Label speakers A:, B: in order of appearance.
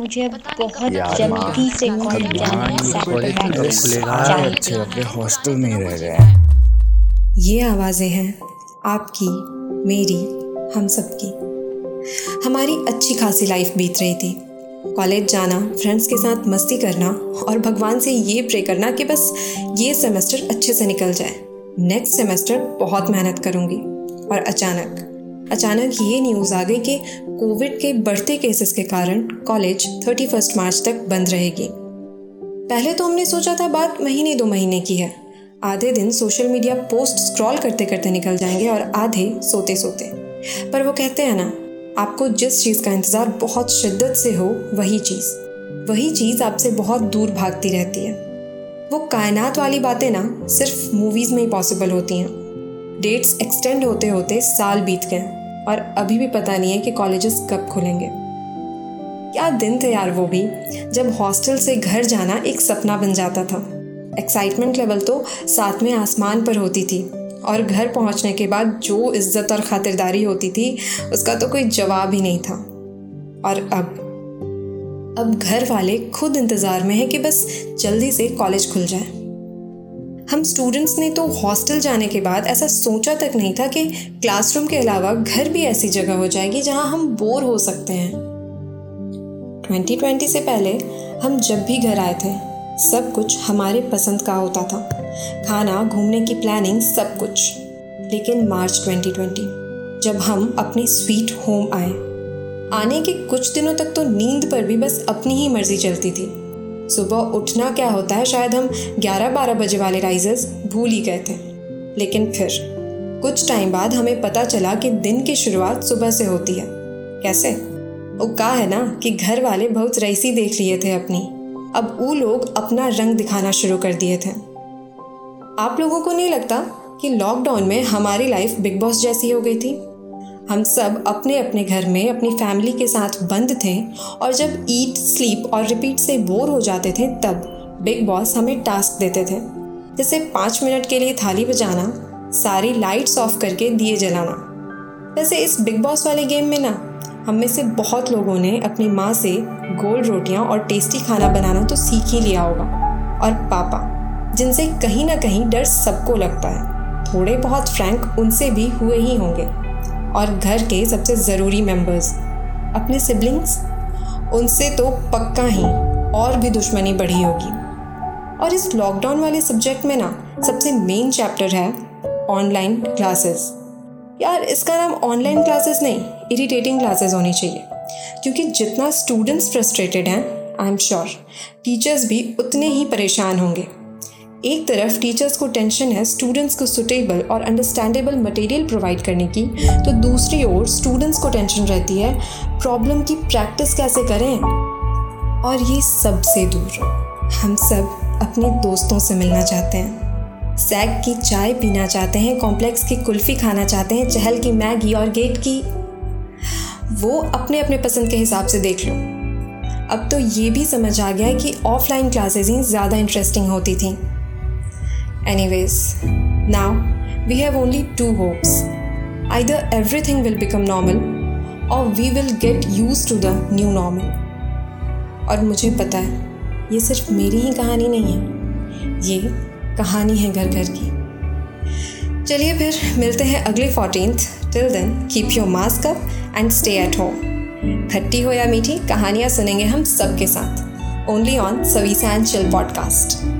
A: मुझे बहुत जल्दी से कॉलेज जाना है
B: अपने हॉस्टल में ही। रह गए।
C: ये आवाज़ें हैं आपकी मेरी हम सबकी। हमारी अच्छी खासी लाइफ बीत रही थी। कॉलेज जाना फ्रेंड्स के साथ मस्ती करना और भगवान से ये प्रे करना कि बस ये सेमेस्टर अच्छे से निकल जाए। नेक्स्ट सेमेस्टर बहुत मेहनत करूँगी। और अचानक अचानक ये न्यूज़ आ गई कि कोविड के बढ़ते केसेस के कारण कॉलेज थर्टी फ़र्स्ट मार्च तक बंद रहेगी। पहले तो हमने सोचा था बात महीने दो महीने की है। आधे दिन सोशल मीडिया पोस्ट स्क्रॉल करते करते निकल जाएँगे और आधे सोते सोते। पर वो कहते हैं ना, आपको जिस चीज़ का इंतज़ार बहुत शिद्दत से हो, वही चीज़। वही चीज़ आपसे बहुत दूर भागती रहती है। वो कायनात वाली बातें ना, सिर्फ़ मूवीज़ में ही पॉसिबल होती हैं। डेट्स एक्सटेंड होते होते साल बीत गए। और अभी भी पता नहीं है कि कॉलेजेस कब खुलेंगे। क्या दिन थे यार वो भी, जब हॉस्टल से घर जाना एक सपना बन जाता था। एक्साइटमेंट लेवल तो सातवें आसमान पर होती थी और घर पहुँचने के बाद जो इज़्ज़त और खातिरदारी होती थी, उसका तो कोई जवाब ही नहीं था। और अब अब घर वाले खुद इंतज़ार में हैं कि बस जल्दी से कॉलेज खुल जाए। हम स्टूडेंट्स ने तो हॉस्टल जाने के बाद ऐसा सोचा तक नहीं था कि क्लासरूम के अलावा घर भी ऐसी जगह हो जाएगी जहाँ हम बोर हो सकते हैं। 2020 से पहले हम जब भी घर आए थे, सब कुछ हमारे पसंद का होता था। खाना, घूमने की प्लानिंग सब कुछ। लेकिन मार्च 2020 जब हम अपने स्वीट होम आए। आने के कुछ दिनों तक तो नींद पर भी बस अपनी ही मर्ज़ी चलती थी। सुबह उठना क्या होता है, शायद हम 11-12 बजे वाले राइजर्स भूल ही गए थे। लेकिन फिर, कुछ टाइम बाद हमें पता चला कि दिन की शुरुआत सुबह से होती है। कैसे? वो कहा है ना कि घर वाले बहुत रईसी देख लिए थे अपनी। अब वो लोग अपना रंग दिखाना शुरू कर दिए थे। आप लोगों को नहीं लगता कि लॉकडाउन में हमारी लाइफ बिग बॉस जैसी हो गई थी? हम सब अपने अपने घर में अपनी फैमिली के साथ बंद थे और जब ईट स्लीप और रिपीट से बोर हो जाते थे, तब बिग बॉस हमें टास्क देते थे। जैसे पाँच मिनट के लिए थाली बजाना, सारी लाइट्स ऑफ़ करके दिए जलाना। वैसे इस बिग बॉस वाले गेम में ना, हम में से बहुत लोगों ने अपनी माँ से गोल रोटियाँ और टेस्टी खाना बनाना तो सीख ही लिया होगा। और पापा, जिनसे कहीं ना कहीं डर सबको लगता है, थोड़े बहुत फ्रैंक उनसे भी हुए ही होंगे। और घर के सबसे ज़रूरी मेंबर्स अपने सिबलिंग्स उनसे तो पक्का ही और भी दुश्मनी बढ़ी होगी। और इस लॉकडाउन वाले सब्जेक्ट में ना सबसे मेन चैप्टर है ऑनलाइन क्लासेस यार, इसका नाम ऑनलाइन क्लासेस नहीं इरिटेटिंग क्लासेस होनी चाहिए। क्योंकि जितना स्टूडेंट्स फ्रस्ट्रेटेड हैं आई एम श्योर टीचर्स भी उतने ही परेशान होंगे। एक तरफ़ टीचर्स को टेंशन है स्टूडेंट्स को सुटेबल और अंडरस्टैंडेबल मटेरियल प्रोवाइड करने की तो दूसरी ओर स्टूडेंट्स को टेंशन रहती है प्रॉब्लम की प्रैक्टिस कैसे करें? और ये सबसे दूर, हम सब अपने दोस्तों से मिलना चाहते हैं। सैग की चाय पीना चाहते हैं कॉम्प्लेक्स की कुल्फ़ी खाना चाहते हैं, चहल की मैगी और गेट की, वो अपने अपने पसंद के हिसाब से देख लो। अब तो ये भी समझ आ गया कि ऑफलाइन क्लासेज ही ज़्यादा इंटरेस्टिंग होती थी। Anyways, now we have only two hopes. Either everything will become normal or we will get used to the new normal. और मुझे पता है ये सिर्फ़ मेरी ही कहानी नहीं है। ये कहानी है घर घर की। चलिए फिर मिलते हैं अगले fourteen till then keep your mask up and stay at home खट्टी हो या मीठी कहानियाँ सुनेंगे हम सबके साथ। ओनली ऑन सवीसा एंड चिल पॉडकास्ट